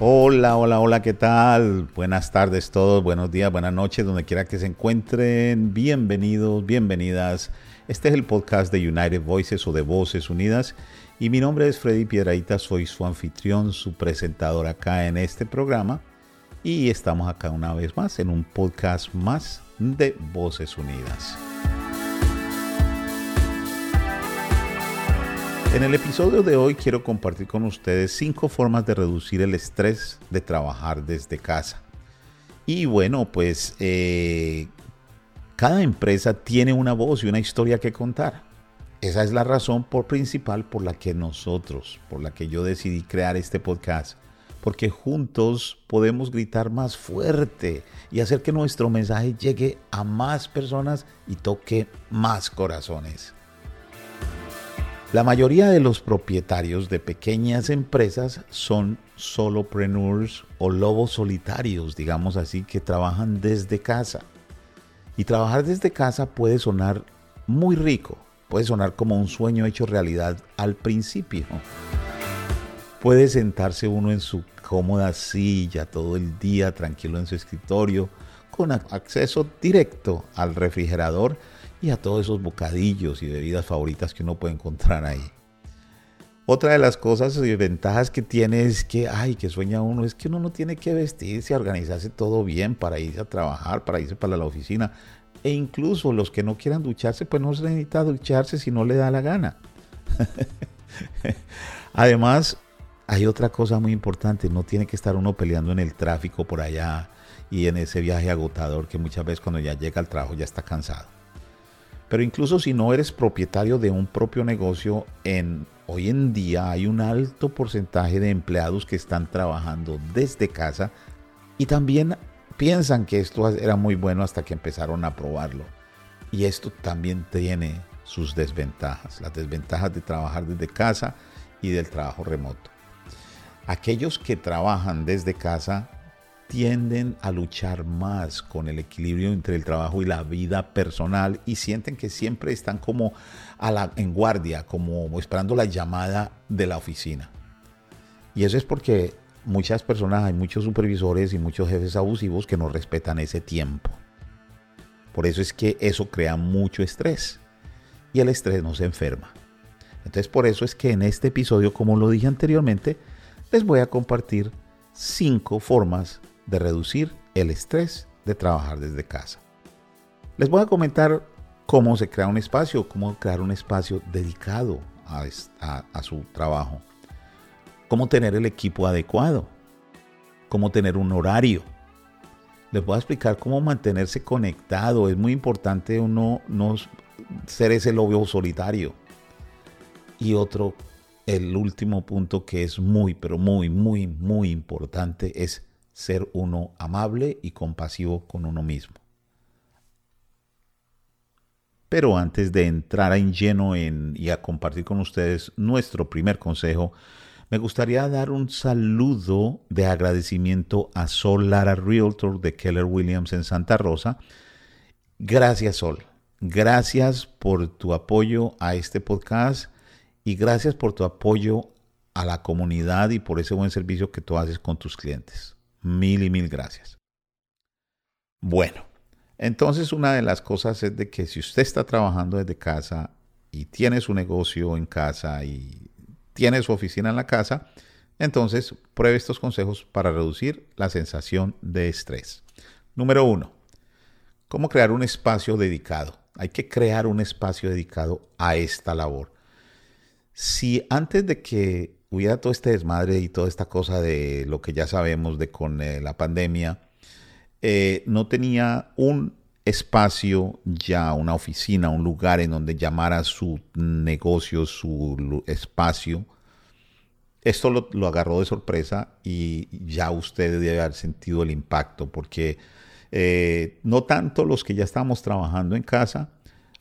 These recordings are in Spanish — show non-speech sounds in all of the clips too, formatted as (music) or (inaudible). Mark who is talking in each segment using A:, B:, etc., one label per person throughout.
A: Hola, hola, hola, ¿qué tal? Buenas tardes todos, buenos días, buenas noches, donde quiera que se encuentren. Bienvenidos, bienvenidas. Este es el podcast de United Voices o de Voces Unidas. Y mi nombre es Freddy Piedraíta, soy su anfitrión, su presentador acá en este programa. Y estamos acá una vez más en un podcast más de Voces Unidas. En el episodio de hoy quiero compartir con ustedes cinco formas de reducir el estrés de trabajar desde casa. Y bueno, pues eh, cada empresa tiene una voz y una historia que contar. Esa es la razón por principal por la que nosotros, por la que yo decidí crear este podcast. Porque juntos podemos gritar más fuerte y hacer que nuestro mensaje llegue a más personas y toque más corazones. La mayoría de los propietarios de pequeñas empresas son solopreneurs o lobos solitarios, digamos así, que trabajan desde casa. Y trabajar desde casa puede sonar muy rico, puede sonar como un sueño hecho realidad al principio. Puede sentarse uno en su cómoda silla todo el día tranquilo en su escritorio, con acceso directo al refrigerador y a todos esos bocadillos y bebidas favoritas que uno puede encontrar ahí. Otra de las cosas y ventajas que tiene es que, ay, que sueña uno, es que uno no tiene que vestirse, organizarse todo bien para irse a trabajar, para irse para la oficina. E incluso los que no quieran ducharse, pues no se necesita ducharse si no le da la gana. (laughs) Además, hay otra cosa muy importante, no tiene que estar uno peleando en el tráfico por allá y en ese viaje agotador que muchas veces cuando ya llega al trabajo ya está cansado. Pero incluso si no eres propietario de un propio negocio, en, hoy en día hay un alto porcentaje de empleados que están trabajando desde casa y también piensan que esto era muy bueno hasta que empezaron a probarlo. Y esto también tiene sus desventajas, las desventajas de trabajar desde casa y del trabajo remoto. Aquellos que trabajan desde casa tienden a luchar más con el equilibrio entre el trabajo y la vida personal y sienten que siempre están como a la, en guardia, como esperando la llamada de la oficina. Y eso es porque muchas personas, hay muchos supervisores y muchos jefes abusivos que no respetan ese tiempo. Por eso es que eso crea mucho estrés y el estrés no se enferma. Entonces por eso es que en este episodio, como lo dije anteriormente, les voy a compartir cinco formas de reducir el estrés de trabajar desde casa. Les voy a comentar cómo se crea un espacio, cómo crear un espacio dedicado a, su trabajo, cómo tener el equipo adecuado, cómo tener un horario. Les voy a explicar cómo mantenerse conectado. Es muy importante uno no ser ese lobo solitario. Y otro, el último punto que es muy, pero muy, muy, muy importante es ser uno amable y compasivo con uno mismo. Pero antes de entrar en lleno en, y a compartir con ustedes nuestro primer consejo, me gustaría dar un saludo de agradecimiento a Sol Lara Realtor de Keller Williams en Santa Rosa. Gracias Sol, gracias por tu apoyo a este podcast y gracias por tu apoyo a la comunidad y por ese buen servicio que tú haces con tus clientes. Mil y mil gracias. Bueno, entonces una de las cosas es de que si usted está trabajando desde casa y tiene su negocio en casa y tiene su oficina en la casa, entonces pruebe estos consejos para reducir la sensación de estrés. Número uno, ¿cómo crear un espacio dedicado? Hay que crear un espacio dedicado a esta labor. Si antes de que hubiera todo este desmadre y toda esta cosa de lo que ya sabemos de con eh, la pandemia, eh, no tenía un espacio ya, una oficina, un lugar en donde llamara su negocio, su espacio. Esto lo, agarró de sorpresa y ya usted debe haber sentido el impacto, porque eh, no tanto los que ya estábamos trabajando en casa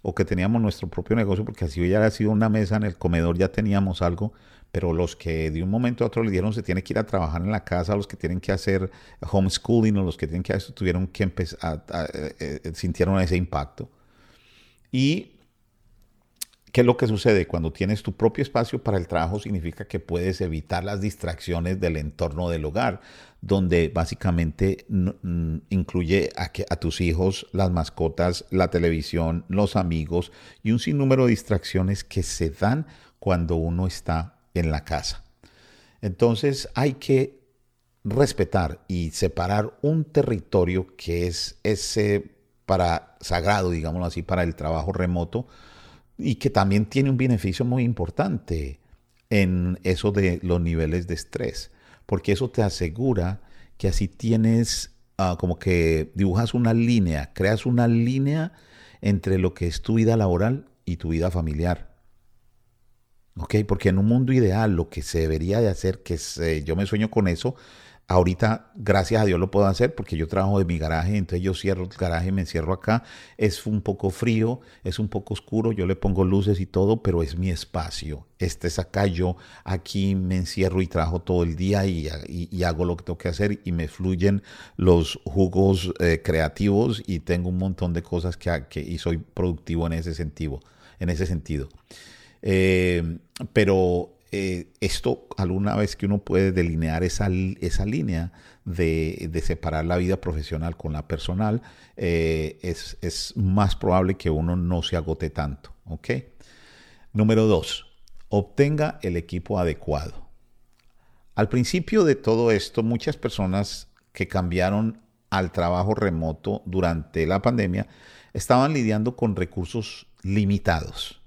A: o que teníamos nuestro propio negocio, porque así hubiera sido una mesa en el comedor, ya teníamos algo, pero los que de un momento a otro le dieron se tiene que ir a trabajar en la casa, los que tienen que hacer homeschooling o los que tienen que hacer, tuvieron que empezar, eh, eh, sintieron ese impacto. Y ¿Qué es lo que sucede? Cuando tienes tu propio espacio para el trabajo significa que puedes evitar las distracciones del entorno del hogar, donde básicamente incluye a tus hijos, las mascotas, la televisión, los amigos y un sinnúmero de distracciones que se dan cuando uno está en la casa. Entonces hay que respetar y separar un territorio que es ese para sagrado, digámoslo así, para el trabajo remoto y que también tiene un beneficio muy importante en eso de los niveles de estrés, porque eso te asegura que así tienes ah, como que dibujas una línea, creas una línea entre lo que es tu vida laboral y tu vida familiar. ¿Ok? Porque en un mundo ideal lo que se debería de hacer, que yo me sueño con eso, Ahorita, gracias a Dios, lo puedo hacer porque yo trabajo de mi garaje, entonces yo cierro el garaje, me encierro acá. Es un poco frío, es un poco oscuro, yo le pongo luces y todo, pero es mi espacio. Este es acá, yo aquí me encierro y trabajo todo el día y, hago lo que tengo que hacer y me fluyen los jugos eh, creativos y tengo un montón de cosas que y soy productivo en ese sentido. En ese sentido. Eh, pero eh, esto alguna vez que uno puede delinear esa, esa línea de, separar la vida profesional con la personal, eh, es, más probable que uno no se agote tanto. ¿ok? Número dos, obtenga el equipo adecuado. Al principio de todo esto, muchas personas que cambiaron al trabajo remoto durante la pandemia estaban lidiando con recursos limitados.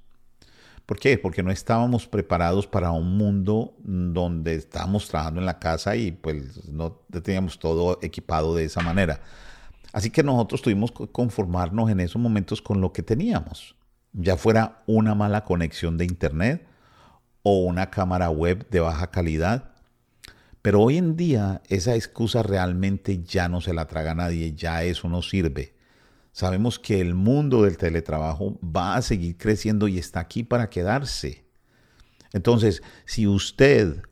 A: ¿Por qué? Porque no estábamos preparados para un mundo donde estábamos trabajando en la casa y pues no teníamos todo equipado de esa manera. Así que nosotros tuvimos que conformarnos en esos momentos con lo que teníamos, ya fuera una mala conexión de internet o una cámara web de baja calidad. Pero hoy en día esa excusa realmente ya no se la traga nadie, ya eso no sirve. Sabemos que el mundo del teletrabajo va a seguir creciendo y está aquí para quedarse. Entonces, si usted,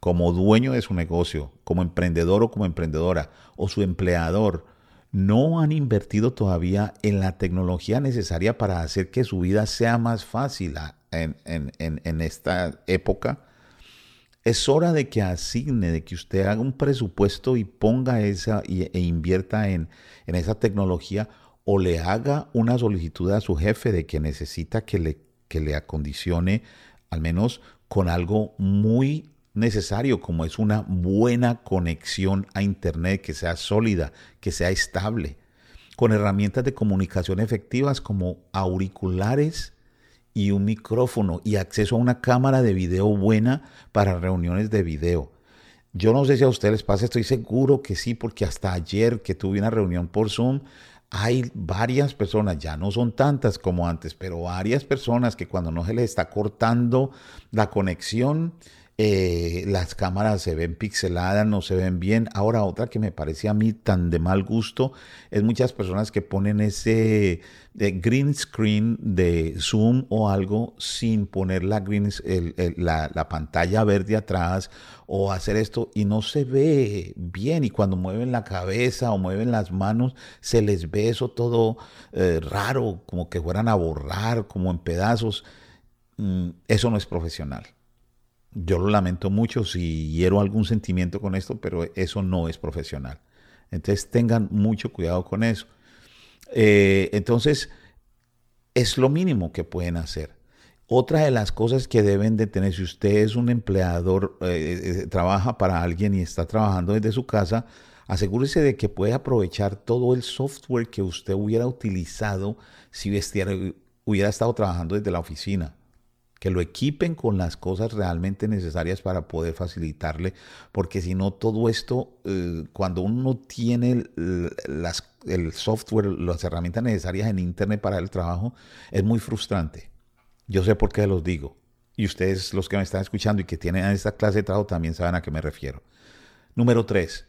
A: como dueño de su negocio, como emprendedor o como emprendedora, o su empleador, no han invertido todavía en la tecnología necesaria para hacer que su vida sea más fácil en, esta época, es hora de que asigne, de que usted haga un presupuesto y ponga esa e invierta en, en esa tecnología o le haga una solicitud a su jefe de que necesita que le, que le acondicione al menos con algo muy necesario como es una buena conexión a Internet que sea sólida, que sea estable, con herramientas de comunicación efectivas como auriculares y un micrófono y acceso a una cámara de video buena para reuniones de video. Yo no sé si a ustedes les pasa, estoy seguro que sí, porque hasta ayer que tuve una reunión por Zoom, hay varias personas, ya no son tantas como antes, pero varias personas que cuando no se les está cortando la conexión, eh, las cámaras se ven pixeladas, no se ven bien. Ahora otra que me parece a mí tan de mal gusto es muchas personas que ponen ese eh, green screen de Zoom o algo sin poner la, green, la, la, pantalla verde atrás o hacer esto y no se ve bien y cuando mueven la cabeza o mueven las manos se les ve eso todo eh, raro, como que fueran a borrar, como en pedazos. Mm, eso no es profesional. Yo lo lamento mucho si hiero algún sentimiento con esto, pero eso no es profesional. Entonces tengan mucho cuidado con eso. Eh, entonces, es lo mínimo que pueden hacer. Otra de las cosas que deben de tener, si usted es un empleador, eh, eh, trabaja para alguien y está trabajando desde su casa, asegúrese de que puede aprovechar todo el software que usted hubiera utilizado si hubiera estado trabajando desde la oficina que lo equipen con las cosas realmente necesarias para poder facilitarle, porque si no todo esto, eh, cuando uno tiene las, el software, las herramientas necesarias en Internet para el trabajo, es muy frustrante. Yo sé por qué los digo. Y ustedes, los que me están escuchando y que tienen esta clase de trabajo, también saben a qué me refiero. Número tres,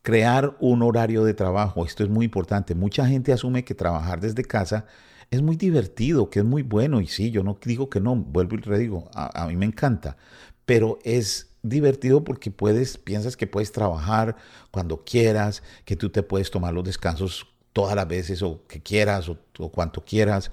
A: crear un horario de trabajo. Esto es muy importante. Mucha gente asume que trabajar desde casa es muy divertido, que es muy bueno, y sí, yo no digo que no, vuelvo y redigo, a, a mí me encanta, pero es divertido porque puedes, piensas que puedes trabajar cuando quieras, que tú te puedes tomar los descansos todas las veces o que quieras o cuanto quieras.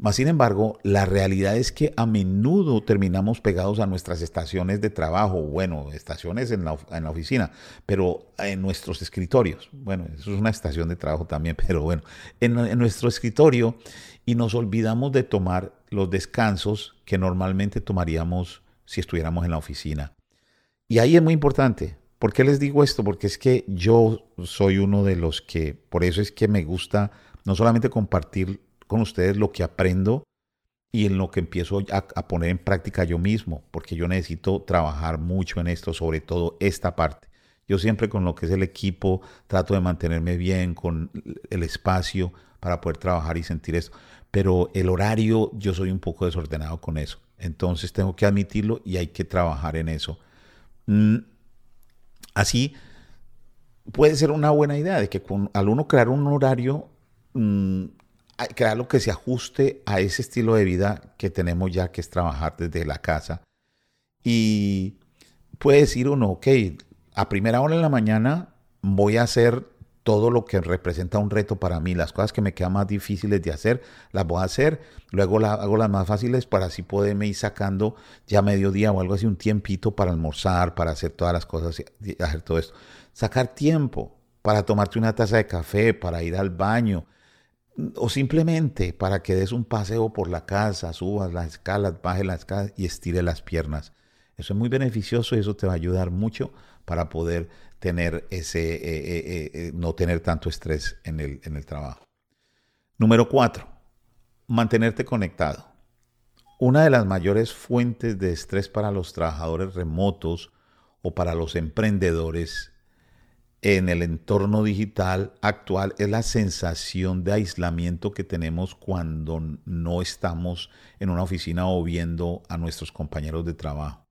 A: Más sin embargo, la realidad es que a menudo terminamos pegados a nuestras estaciones de trabajo, bueno, estaciones en la, en la, oficina, pero en nuestros escritorios. Bueno, eso es una estación de trabajo también, (laughs) pero bueno, en, en nuestro escritorio y nos olvidamos de tomar los descansos que normalmente tomaríamos si estuviéramos en la oficina. Y ahí es muy importante. ¿Por qué les digo esto? Porque es que yo soy uno de los que, por eso es que me gusta no solamente compartir con ustedes lo que aprendo y en lo que empiezo a, poner en práctica yo mismo, porque yo necesito trabajar mucho en esto, sobre todo esta parte. Yo siempre con lo que es el equipo trato de mantenerme bien, con el espacio para poder trabajar y sentir esto. Pero el horario, yo soy un poco desordenado con eso. Entonces tengo que admitirlo y hay que trabajar en eso. Mm, así puede ser una buena idea de que al uno crear un horario, mm, crear lo que se ajuste a ese estilo de vida que tenemos ya, que es trabajar desde la casa. Y puede decir uno, ok, a primera hora de la mañana voy a hacer todo lo que representa un reto para mí, las cosas que me quedan más difíciles de hacer, las voy a hacer, luego hago las más fáciles para así poderme ir sacando ya mediodía o algo así, un tiempito para almorzar, para hacer todas las cosas, hacer todo esto. Sacar tiempo para tomarte una taza de café, para ir al baño, o simplemente para que des un paseo por la casa, subas las escalas, bajes las escalas y estire las piernas. Eso es muy beneficioso y eso te va a ayudar mucho para poder tener ese, eh, eh, eh, no tener tanto estrés en el, en el trabajo. Número cuatro, mantenerte conectado. Una de las mayores fuentes de estrés para los trabajadores remotos o para los emprendedores en el entorno digital actual es la sensación de aislamiento que tenemos cuando no estamos en una oficina o viendo a nuestros compañeros de trabajo.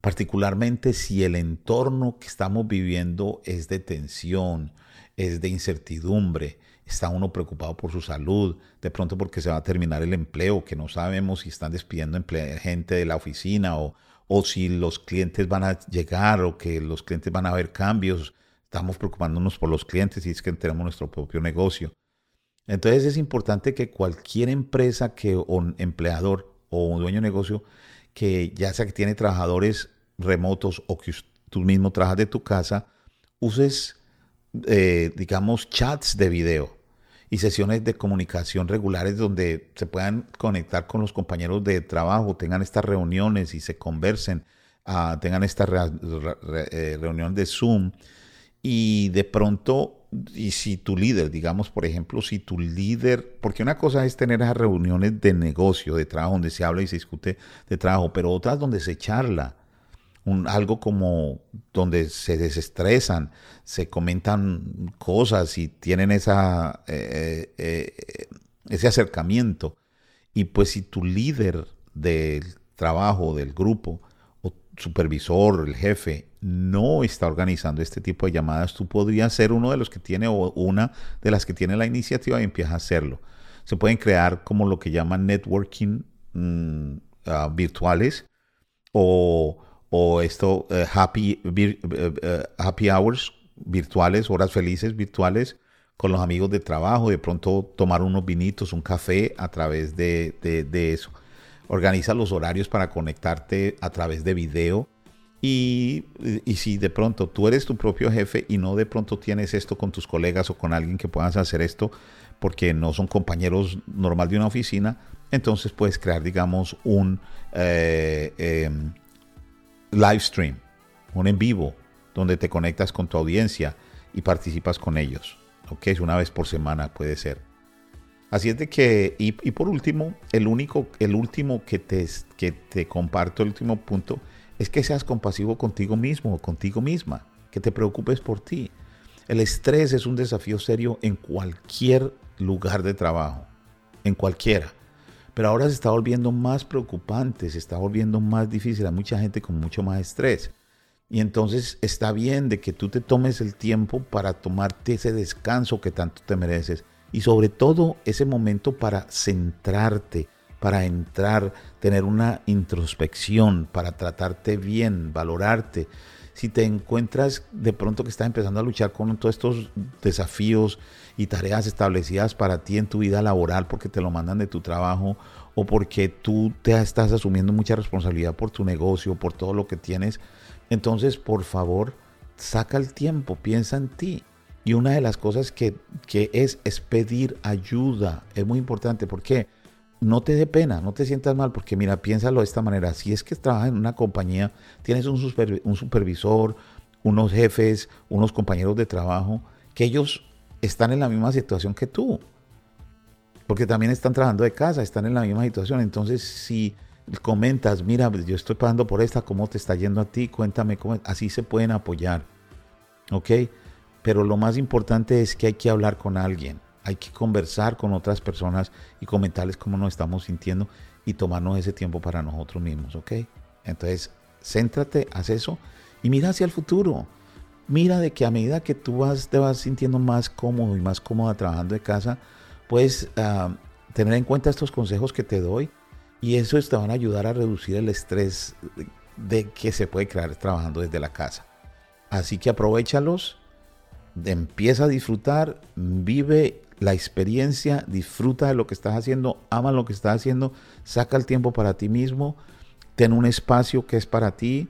A: Particularmente si el entorno que estamos viviendo es de tensión, es de incertidumbre, está uno preocupado por su salud, de pronto porque se va a terminar el empleo, que no sabemos si están despidiendo gente de la oficina o, o si los clientes van a llegar o que los clientes van a ver cambios estamos preocupándonos por los clientes y es que tenemos nuestro propio negocio. Entonces es importante que cualquier empresa que un empleador o un dueño de negocio que ya sea que tiene trabajadores remotos o que tú mismo trabajas de tu casa, uses, eh, digamos, chats de video y sesiones de comunicación regulares donde se puedan conectar con los compañeros de trabajo, tengan estas reuniones y se conversen, ah, tengan esta eh, reunión de Zoom y de pronto, y si tu líder, digamos, por ejemplo, si tu líder, porque una cosa es tener esas reuniones de negocio, de trabajo, donde se habla y se discute de trabajo, pero otras donde se charla, un, algo como donde se desestresan, se comentan cosas y tienen esa, eh, eh, ese acercamiento. Y pues si tu líder del trabajo, del grupo, o supervisor, el jefe, no está organizando este tipo de llamadas, tú podrías ser uno de los que tiene o una de las que tiene la iniciativa y empieza a hacerlo. Se pueden crear como lo que llaman networking mm, ah, virtuales o, esto eh, happy, eh, eh, happy hours virtuales, horas felices virtuales con los amigos de trabajo, de pronto tomar unos vinitos, un café a través de, de eso. Organiza los horarios para conectarte a través de video y, si de pronto tú eres tu propio jefe y no de pronto tienes esto con tus colegas o con alguien que puedas hacer esto porque no son compañeros normal de una oficina, entonces puedes crear, digamos, un eh, em, live stream, un en vivo, donde te conectas con tu audiencia y participas con ellos. ¿Ok? Es una vez por semana, puede ser. Así es de que, y, por último, el único, el último que te, que te comparto, el último punto, es que seas compasivo contigo mismo contigo misma, que te preocupes por ti. El estrés es un desafío serio en cualquier lugar de trabajo, en cualquiera. Pero ahora se está volviendo más preocupante, se está volviendo más difícil. Hay mucha gente con mucho más estrés. Y entonces está bien de que tú te tomes el tiempo para tomarte ese descanso que tanto te mereces. Y sobre todo ese momento para centrarte, para entrar, tener una introspección, para tratarte bien, valorarte si te encuentras de pronto que estás empezando a luchar con todos estos desafíos y tareas establecidas para ti en tu vida laboral porque te lo mandan de tu trabajo o porque tú te estás asumiendo mucha responsabilidad por tu negocio, por todo lo que tienes, entonces por favor saca el tiempo, piensa en ti. Y una de las cosas que, que es es pedir ayuda. Es muy importante porque no te dé pena, no te sientas mal, porque mira, piénsalo de esta manera. Si es que trabajas en una compañía, tienes un, supervisor, unos jefes, unos compañeros de trabajo, que ellos están en la misma situación que tú. Porque también están trabajando de casa, están en la misma situación. Entonces, si comentas, mira, yo estoy pagando por esta, ¿cómo te está yendo a ti? Cuéntame cómo. Así se pueden apoyar. ¿Ok? Pero lo más importante es que hay que hablar con alguien, hay que conversar con otras personas y comentarles cómo nos estamos sintiendo y tomarnos ese tiempo para nosotros mismos, ¿ok? Entonces, céntrate, haz eso y mira hacia el futuro. Mira de que a medida que tú vas, te vas sintiendo más cómodo y más cómoda trabajando de casa, puedes ah, tener en cuenta estos consejos que te doy y eso te van a ayudar a reducir el estrés de que se puede crear trabajando desde la casa. Así que aprovechalos empieza a disfrutar, vive la experiencia, disfruta de lo que estás haciendo, ama lo que estás haciendo, saca el tiempo para ti mismo, ten un espacio que es para ti,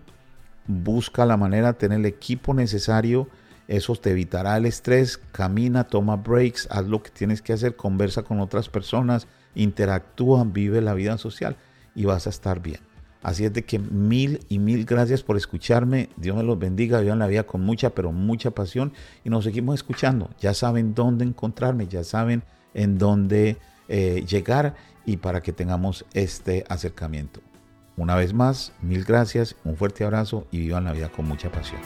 A: busca la manera tener el equipo necesario, eso te evitará el estrés, camina, toma breaks, haz lo que tienes que hacer, conversa con otras personas, interactúa, vive la vida social y vas a estar bien. Así es de que mil y mil gracias por escucharme. Dios me los bendiga, vivan la vida con mucha, pero mucha pasión. Y nos seguimos escuchando. Ya saben dónde encontrarme, ya saben en dónde eh, llegar y para que tengamos este acercamiento. Una vez más, mil gracias, un fuerte abrazo y vivan la vida con mucha pasión.